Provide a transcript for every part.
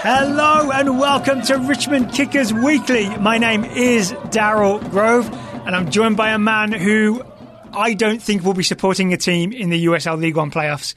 Hello and welcome to Richmond Kickers Weekly. My name is Daryl Grove, and I'm joined by a man who I don't think will be supporting a team in the USL League One playoffs.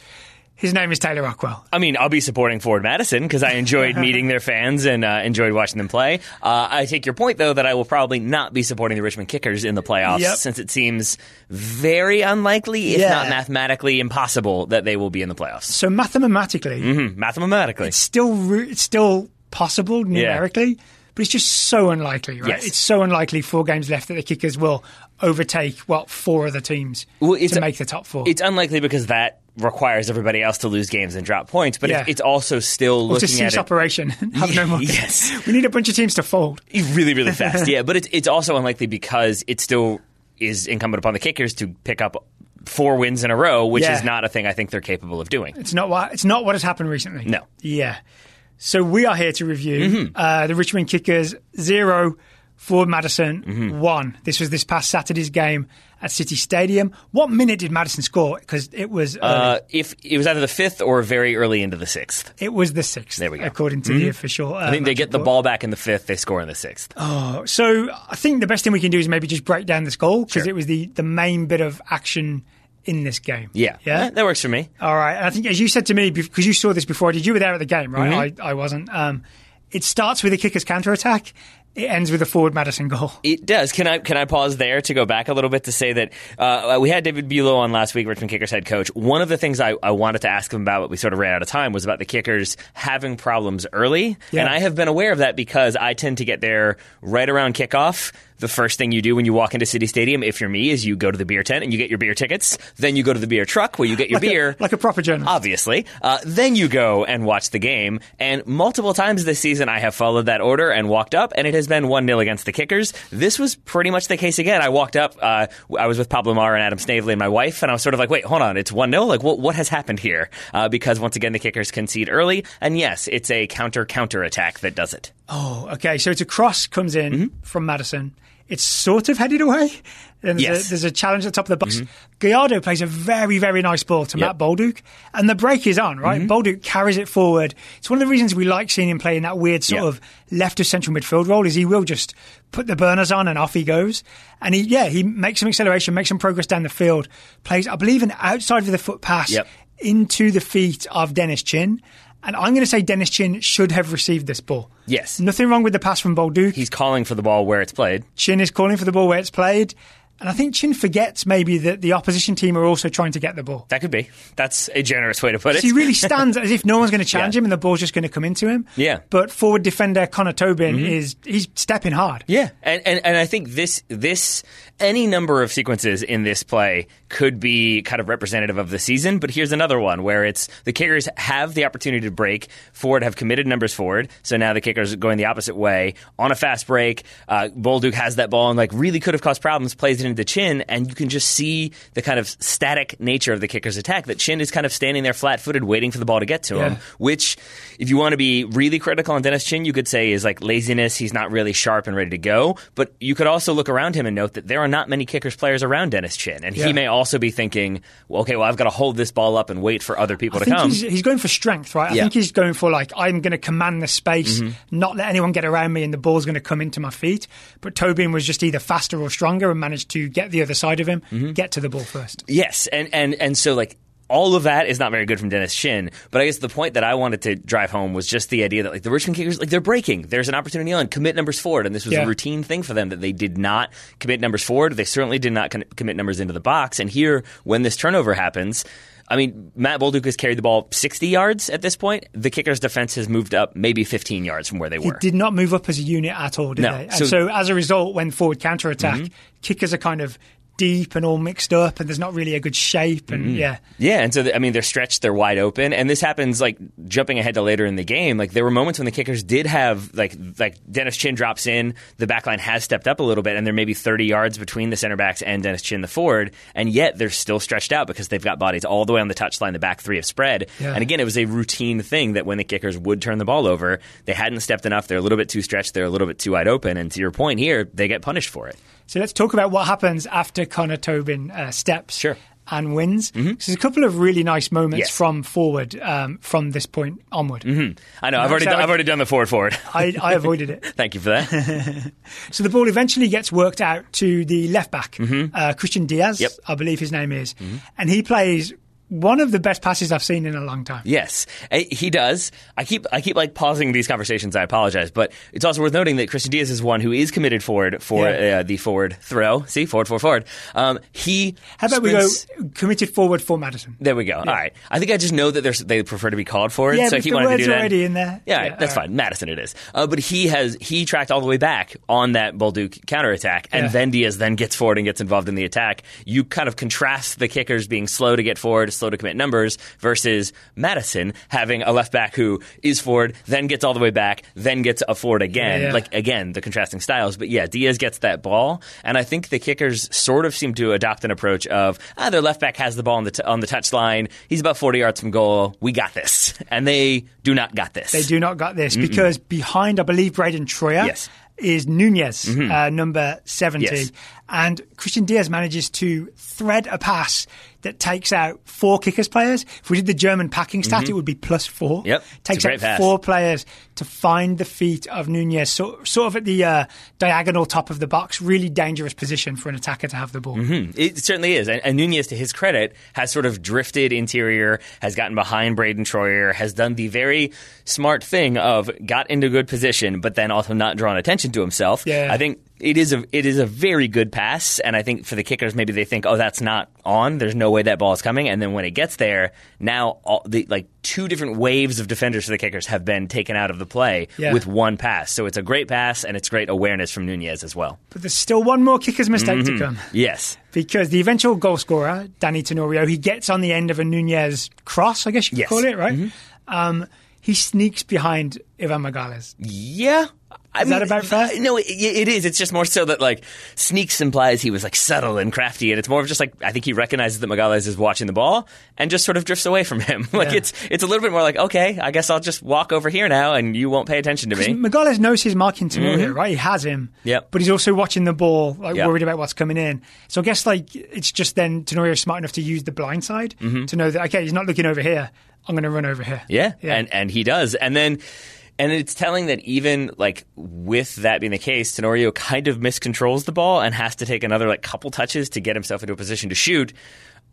His name is Taylor Rockwell. I mean, I'll be supporting Forward Madison because I enjoyed meeting their fans and uh, enjoyed watching them play. Uh, I take your point, though, that I will probably not be supporting the Richmond Kickers in the playoffs Yep. since it seems very unlikely, if Yeah. not mathematically impossible, that they will be in the playoffs. So mathematically, Hmm, mathematically. it's still it's still possible numerically, but it's just so unlikely, right? Yes. It's so unlikely. Four games left that the Kickers will overtake what four other teams Well, to make the top four. It's unlikely because that requires everybody else to lose games and drop points, but Yeah. it's, it's also still Or to looking at cease it operation, have no more. Yes. we need a bunch of teams to fold. really, really fast. yeah, but it's it's also unlikely because it still is incumbent upon the Kickers to pick up four wins in a row, which Yeah. is not a thing I think they're capable of doing. It's not what it's not what has happened recently. No. Yeah. So we are here to review Mm-hmm. uh, the Richmond Kickers zero, Forward Madison Mm-hmm. one. This was this past Saturday's game at City Stadium. What minute did Madison score? Because it was. Uh, if it was either the fifth or very early into the sixth. it was the sixth. there we go. Mm-hmm. According to the official. Uh, I think they match get the ball back in the fifth, they score in the sixth. Oh, So I think the best thing we can do is maybe just break down this goal because Sure. it was the the main bit of action in this game. Yeah. Yeah. that works for me. All right. And I think, as you said to me, because you saw this before, did you were there at the game, right? Mm-hmm. I, I wasn't. Um, it starts with a kicker's counter attack. It ends with a forward Madison goal. It does. Can I can I pause there to go back a little bit to say that uh, we had David Bulow on last week, Richmond Kickers head coach. One of the things I, I wanted to ask him about, but we sort of ran out of time, was about the Kickers having problems early. Yeah. And I have been aware of that because I tend to get there right around kickoff. The first thing you do when you walk into City Stadium, if you're me, is you go to the beer tent and you get your beer tickets. Then you go to the beer truck where you get your Like a- beer. like a proper journalist. Obviously. Uh, then you go and watch the game. And multiple times this season, I have followed that order and walked up, and it has been 1 0 against the Kickers. This was pretty much the case again. I walked up, uh, I was with Pablo Mar and Adam Snavely and my wife, and I was sort of like, wait, hold on, it's 1 0? Like, what, what has happened here? Uh, because once again, the Kickers concede early. And yes, it's a counter counter attack that does it. Oh, okay. So it's a cross comes in Mm-hmm. from Madison. It's sort of headed away. And there's, Yes. Mm-hmm. a, there's a challenge at the top of the box. Gallardo plays a very, very nice ball to Matt Bolduc, and the break is on, Mm-hmm. right? Bolduc carries it forward. It's one of the reasons we like seeing him play in that weird sort Yeah. of left of central midfield role. Is he will just put the burners on and off he goes, and he yeah he makes some acceleration, makes some progress down the field. Plays, I believe, an outside of the foot pass Yep. Into the feet of Dennis Chin. And I'm going to say Dennis Chin should have received this ball. Yes. Nothing wrong with the pass from Bolduc. He's calling for the ball where it's played. Chin is calling for the ball where it's played. And I think Chin forgets maybe that the opposition team are also trying to get the ball. That could be. That's a generous way to put it. So he really stands as if no one's going to challenge Yeah. him and the ball's just going to come into him. Yeah. Mm-hmm. But forward defender Connor Tobin is he's stepping hard. Yeah, and, and and I think this this any number of sequences in this play could be kind of representative of the season. But here's another one where it's the kickers have the opportunity to break forward, have committed numbers forward. So now the kickers are going the opposite way on a fast break. Uh, Bolduc has that ball and like really could have caused problems. Plays it into the Chin, and you can just see the kind of static nature of the kickers' attack. That Chin is kind of standing there flat-footed, waiting for the ball to get to Yeah. him. Which, if you want to be really critical on Dennis Chin, you could say is like laziness. He's not really sharp and ready to go. But you could also look around him and note that there are not many kickers players around Dennis Chin, and Yeah. he may also be thinking, well, okay, well, I've got to hold this ball up and wait for other people I to come. he's, he's going for strength, right? I Yeah. think he's going for like I'm going to command the space, Mm-hmm. not let anyone get around me, and the ball's going to come into my feet. But Tobin was just either faster or stronger and managed to get the other side of him, Mm-hmm. get to the ball first. Yes, and and and so like all of that is not very good from Dennis Chin. But I guess the point that I wanted to drive home was just the idea that like the Richmond Kickers, like they're breaking. There's an opportunity on commit numbers forward, and this was Yeah. a routine thing for them that they did not commit numbers forward. They certainly did not con- commit numbers into the box. And here, when this turnover happens. I mean, Matt Bolduc has carried the ball 60 yards at this point. The Kickers' defense has moved up maybe 15 yards from where they He were. did not move up as a unit at all, did No. they? And So- so, as a result, when forward counter attack, mm-hmm. kickers are kind of deep and all mixed up, and there's not really a good shape. And Mm-hmm. yeah, Yeah, and so th- I mean they're stretched, they're wide open, and this happens like jumping ahead to later in the game. Like there were moments when the kickers did have like like Dennis Chin drops in, the back line has stepped up a little bit, and there may be 30 yards between the center backs and Dennis Chin, the forward, and yet they're still stretched out because they've got bodies all the way on the touchline. The back three have spread, Yeah. and again it was a routine thing that when the kickers would turn the ball over, they hadn't stepped enough. They're a little bit too stretched. They're a little bit too wide open, and to your point here, they get punished for it. So let's talk about what happens after Connor Tobin uh, steps Sure. Mm-hmm. and wins. So there's a couple of really nice moments Yes. from forward um, from this point onward. I know I've already done, I've already done the forward forward. I, I avoided it. Thank you for that. So the ball eventually gets worked out to the left back, uh, Christian Diaz, Mm-hmm. Yep. I believe his name is, and he plays one of the best passes I've seen in a long time. Yes, Eh, he does. I keep I keep like pausing these conversations. I apologize, but it's also worth noting that Christian Diaz is one who is committed forward for Yeah. uh, the forward throw. See, forward, forward, forward. Um, he How about sprints- we go committed forward for Madison? There we go. All right. I think I just know that they prefer to be called forward, Yeah, so I but keep the wanting to word's do that. already in there. Yeah, Yeah, that's right. fine. Madison it is. Uh, but he has he tracked all the way back on that Bolduc counterattack, and Yeah. then Diaz then gets forward and gets involved in the attack. You kind of contrast the kickers being slow to get forward, slow to commit numbers, versus Madison having a left back who is forward, then gets all the way back, then gets a forward again. Yeah. Like again, the contrasting styles. But yeah, Diaz gets that ball, and I think the kickers sort of seem to adopt an approach of ah, their left back has the ball on the t- on the touch line. He's about forty yards from goal. We got this, and they do not got this. They do not got this because behind, I believe, Braden Troyer Yes. is Nunez, uh, number 70. Yes. And Christian Diaz manages to thread a pass that takes out four kickers players. If we did the German packing stat, it would be plus four. Mm-hmm. Yep. Takes out pass. four players to find the feet of Nunez, so, sort of at the uh, diagonal top of the box. Really dangerous position for an attacker to have the ball. It certainly is. And, and Nunez, to his credit, has sort of drifted interior, has gotten behind Braden Troyer, has done the very smart thing of got into good position, but then also not drawn attention to himself. Yeah. I think it is a it is a very good pass, and I think for the kickers, maybe they think, oh, that's not on. There's no way that ball is coming. And then when it gets there, now all the like two different waves of defenders for the kickers have been taken out of the play Yeah. with one pass. So it's a great pass, and it's great awareness from Nunez as well. But there's still one more kicker's mistake Mm-hmm. to come. Yes. because the eventual goal scorer, Danny Tenorio, he gets on the end of a Nunez cross, I guess you could Yes. Mm-hmm. call it, right? Um, he sneaks behind Ivan Magalhães. Yeah. I Is that about fair? No, it, it is. It's just more so that like sneaks implies he was like subtle and crafty, and it's more of just like I think he recognizes that Magalhães is watching the ball and just sort of drifts away from him. like Yeah. it's it's a little bit more like okay, I guess I'll just walk over here now, and you won't pay attention to me. Magalhães knows he's marking to Tenorio, right? He has him. Mm-hmm. Yep. But he's also watching the ball, like Yep. worried about what's coming in. So I guess like it's just then Tenorio is smart enough to use the blind side to know that okay, he's not looking over here. I'm going to run over here. Mm-hmm. Yeah, Yeah. and and he does, and then. And it's telling that even like with that being the case, Tenorio kind of miscontrols the ball and has to take another like couple touches to get himself into a position to shoot.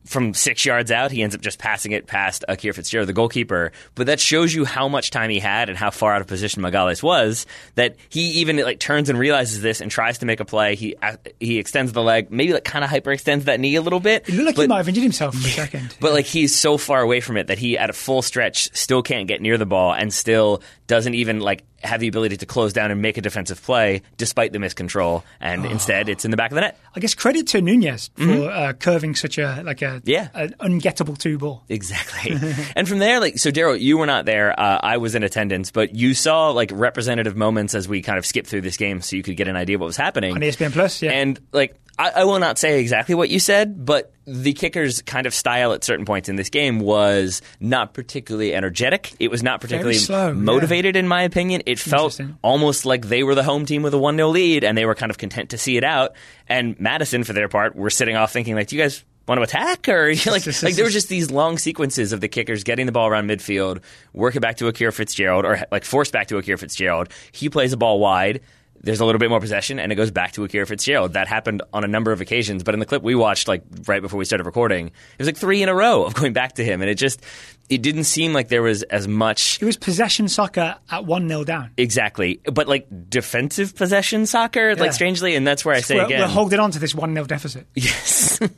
From six yards out, he ends up just passing it past Akira Fitzgerald, the goalkeeper. But that shows you how much time he had and how far out of position Magalhães was. That he even like turns and realizes this and tries to make a play. He uh, he extends the leg, maybe like kind of hyperextends that knee a little bit. It looked like he might have injured himself for a second. but like he's so far away from it that he at a full stretch still can't get near the ball and still doesn't even like have the ability to close down and make a defensive play despite the miscontrol and instead it's in the back of the net. I guess credit to Nunez for uh, curving such a like a Mm-hmm. Yeah. an ungettable two ball. Exactly. and from there, like, so Daryl, you were not there. Uh, I was in attendance, but you saw like representative moments as we kind of skipped through this game so you could get an idea what was happening. On ESPN Plus, yeah. And like, I, I will not say exactly what you said, but the kicker's kind of style at certain points in this game was not particularly energetic. It was not particularly slow, yeah. motivated, in my opinion. It felt almost like they were the home team with a 1 0 lead and they were kind of content to see it out. And Madison, for their part, were sitting off thinking, like, do you guys want to attack? Or like, like there were just these long sequences of the kickers getting the ball around midfield, work it back to Akira Fitzgerald, or like force back to Akira Fitzgerald. He plays a ball wide. There's a little bit more possession, and it goes back to Akira Fitzgerald. That happened on a number of occasions, but in the clip we watched, like right before we started recording, it was like three in a row of going back to him, and it just it didn't seem like there was as much It was possession soccer at 1 0 down. exactly, but like defensive possession soccer, Yeah. like strangely, and that's where I say we're, again, we're holding on to this 1 0 deficit. Yes, we're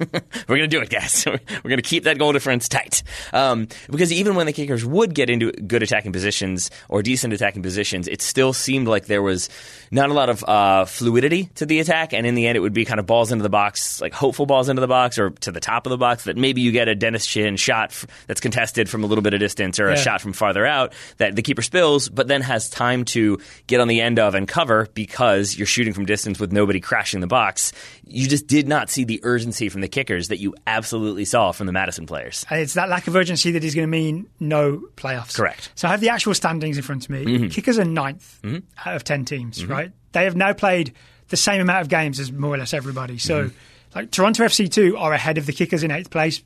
going to do it, guys. We're going to keep that goal difference tight. Um, because even when the kickers would get into good attacking positions or decent attacking positions, it still seemed like there was not a lot of uh, fluidity to the attack. And in the end, it would be kind of balls into the box, like hopeful balls into the box or to the top of the box that maybe you get a Dennis Chin shot f- that's contested from a little bit of distance or a Yeah. shot from farther out that the keeper spills, but then has time to get on the end of and cover because you're shooting from distance with nobody crashing the box. You just did not see the urgency from the kickers that you absolutely saw from the Madison players. And it's that lack of urgency that is going to mean no playoffs. Correct. Mm-hmm. So I have the actual standings in front of me. Kickers are ninth out of 10 teams, right? They have now played the same amount of games as more or less everybody. So, Mm-hmm. like, Toronto FC2 are ahead of the Kickers in eighth place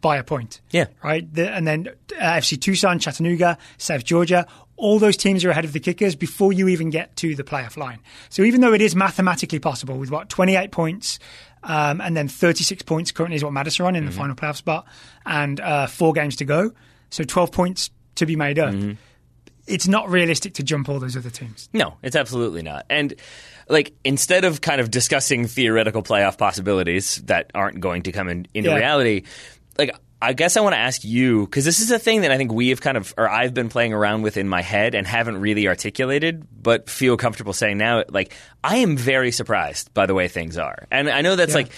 by a point. Yeah. Right? The, and then uh, FC Tucson, Chattanooga, South Georgia, all those teams are ahead of the Kickers before you even get to the playoff line. So even though it is mathematically possible with what, 28 points, um, and then 36 points currently is what Madison are on in the final playoff spot, and uh, four games to go. So 12 points to be made up. It's not realistic to jump all those other teams. No, it's absolutely not. And like instead of kind of discussing theoretical playoff possibilities that aren't going to come in, into Yeah. reality, like I guess I want to ask you because this is a thing that I think we have kind of or I've been playing around with in my head and haven't really articulated, but feel comfortable saying now. Like I am very surprised by the way things are, and I know that's Yeah. like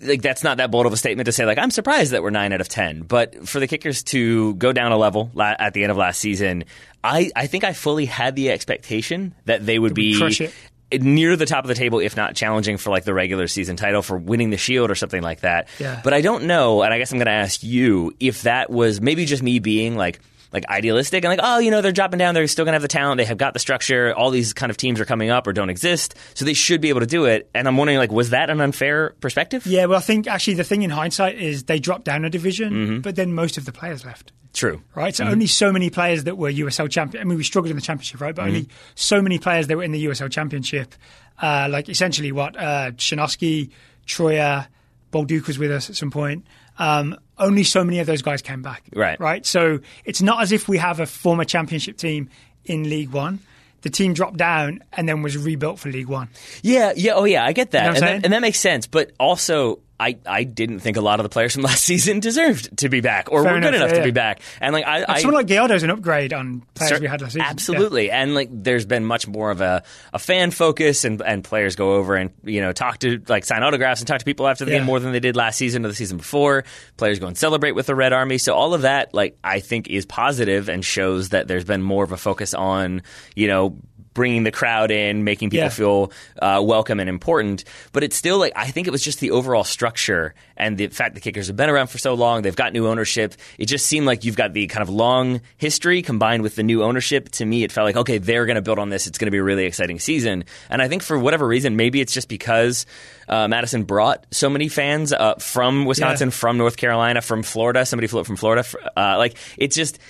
like that's not that bold of a statement to say like I'm surprised that we're 9 out of 10 but for the kickers to go down a level la- at the end of last season I I think I fully had the expectation that they would be crush it. Near the top of the table if not challenging for like the regular season title for winning the shield or something like that Yeah. but I don't know and I guess I'm going to ask you if that was maybe just me being like like idealistic and like oh you know they're dropping down they're still going to have the talent they have got the structure all these kind of teams are coming up or don't exist so they should be able to do it and I'm wondering like was that an unfair perspective Yeah, well, I think actually the thing in hindsight is they dropped down a division, but then most of the players left. True. Right, so only so many players that were USL champion. I mean, we struggled in the championship, right? But only so many players that were in the USL championship. Uh, like essentially, what uh, Shanosky, Troyer, Bolduc was with us at some point. Um, only so many of those guys came back. Right. right. So it's not as if we have a former championship team in League One. The team dropped down and then was rebuilt for League One. Yeah, yeah, oh yeah, I get that. You know and, that and that makes sense. But also, I, I didn't think a lot of the players from last season deserved to be back or Fair were good enough, enough yeah, to yeah. be back. And like I, I Someone like Gallardo's an upgrade on players Cer- we had last season. Yeah. Absolutely, and like there's been much more of a, a fan focus, and, and players go over and you know talk to like sign autographs and talk to people after the Yeah. game more than they did last season or the season before. Players go and celebrate with the Red Army, so all of that like I think is positive and shows that there's been more of a focus on you know bringing the crowd in, making people Yeah. feel uh, welcome and important. But it's still like I think it was just the overall structure and the fact the kickers have been around for so long. They've got new ownership. It just seemed like you've got the kind of long history combined with the new ownership. To me, it felt like okay, they're going to build on this. It's going to be a really exciting season. And I think for whatever reason, maybe it's just because uh, Madison brought so many fans uh, from Wisconsin, Yeah. from North Carolina, from Florida. Somebody flew up from Florida. Uh, like it's just.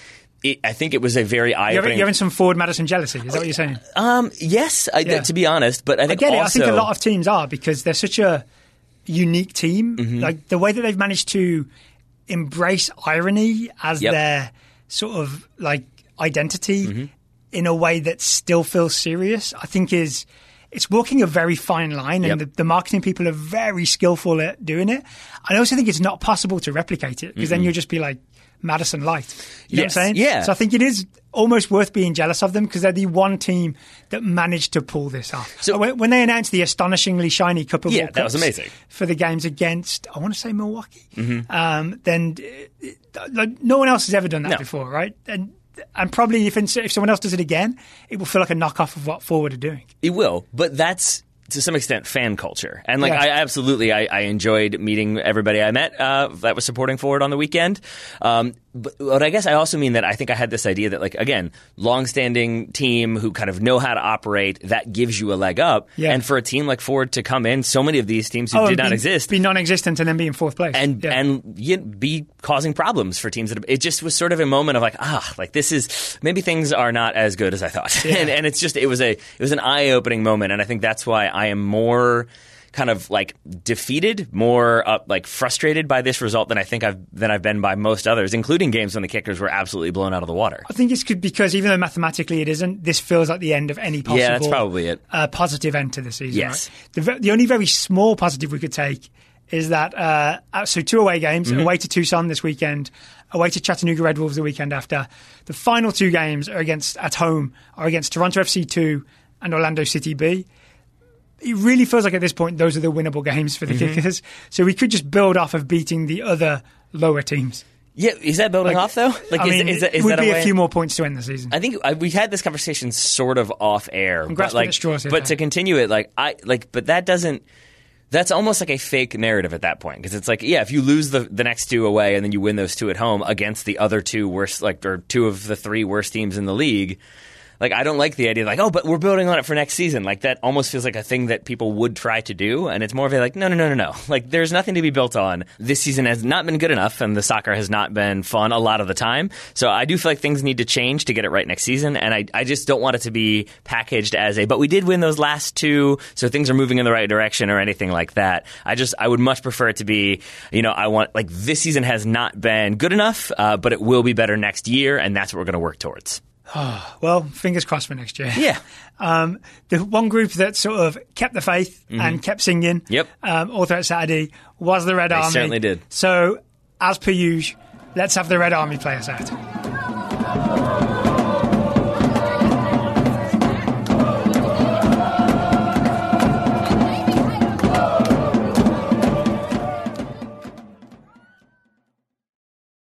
It, I think it was a very eye You're, having- you're having some Forward Madison jealousy. Is that what you're saying? Um, yes, I, Yeah. to be honest, but I I think get it. I think a lot of teams are because they're such a unique team. Mm-hmm. Like the way that they've managed to embrace irony as Yep. their sort of like identity Mm-hmm. in a way that still feels serious, I think is it's walking a very fine line, and Yep. the, the marketing people are very skillful at doing it. I also think it's not possible to replicate it because then you'll just be like Madison Light. You Yes, know what I'm saying? yeah. So I think it is almost worth being jealous of them because they're the one team that managed to pull this off. So- when, when they announced the astonishingly shiny Cup of Yeah, World that was amazing. for the games against I want to say Milwaukee, Mm-hmm. um, then uh, uh, like, no one else has ever done that No. before, right? And and probably if if someone else does it again, it will feel like a knockoff of what Forward are doing. It will, but that's to some extent fan culture, and like Yeah. I absolutely I, I enjoyed meeting everybody I met uh, that was supporting Forward on the weekend. Um, but, but I guess I also mean that I think I had this idea that like again, longstanding team who kind of know how to operate that gives you a leg up, Yeah. and for a team like Forward to come in, so many of these teams who Oh, did and not exist be non-existent, and then be in fourth place, and Yeah. and yet be causing problems for teams that it just was sort of a moment of like ah like this is maybe things are not as good as I thought. And and it's just it was a it was an eye opening moment. And I think that's why I am more kind of like defeated, more uh, like frustrated by this result than I think I've than I've been by most others, including games when the kickers were absolutely blown out of the water. I think it's good because even though mathematically it isn't, this feels like the end of any possible. Yeah, that's probably it. Uh, positive end to the season. Yes. right? The, the only very small positive we could take is that uh, uh, so two away games, Mm-hmm. away to Tucson this weekend, away to Chattanooga Red Wolves the weekend after. The final two games are against at home are against Toronto FC two and Orlando City B. It really feels like at this point those are the winnable games for the Mm-hmm. kickers. So we could just build off of beating the other lower teams. Yeah, is that building off though? Like, I is, mean, is it is would that be a, way? few more points to end the season. I think I, we had this conversation sort of off air, but like, straws but Tom. to continue it, like I like, but that doesn't. That's almost like a fake narrative at that point because it's like, yeah, if you lose the the next two away and then you win those two at home against the other two worst, like or two of the three worst teams in the league. Like I don't like the idea, like oh, but we're building on it for next season. Like that almost feels like a thing that people would try to do, and it's more of a like no, no, no, no, no. Like there's nothing to be built on. This season has not been good enough, and the soccer has not been fun a lot of the time. So I do feel like things need to change to get it right next season, and I, I just don't want it to be packaged as a. But we did win those last two, so things are moving in the right direction or anything like that. I just I would much prefer it to be, you know, I want like this season has not been good enough, uh, but it will be better next year, and that's what we're going to work towards. Well, fingers crossed for next year. Yeah. Um, the one group that sort of kept the faith and kept singing Mm-hmm. Yep. um, all throughout Saturday was the Red Army. certainly did. So, as per usual, let's have the Red Army play us out.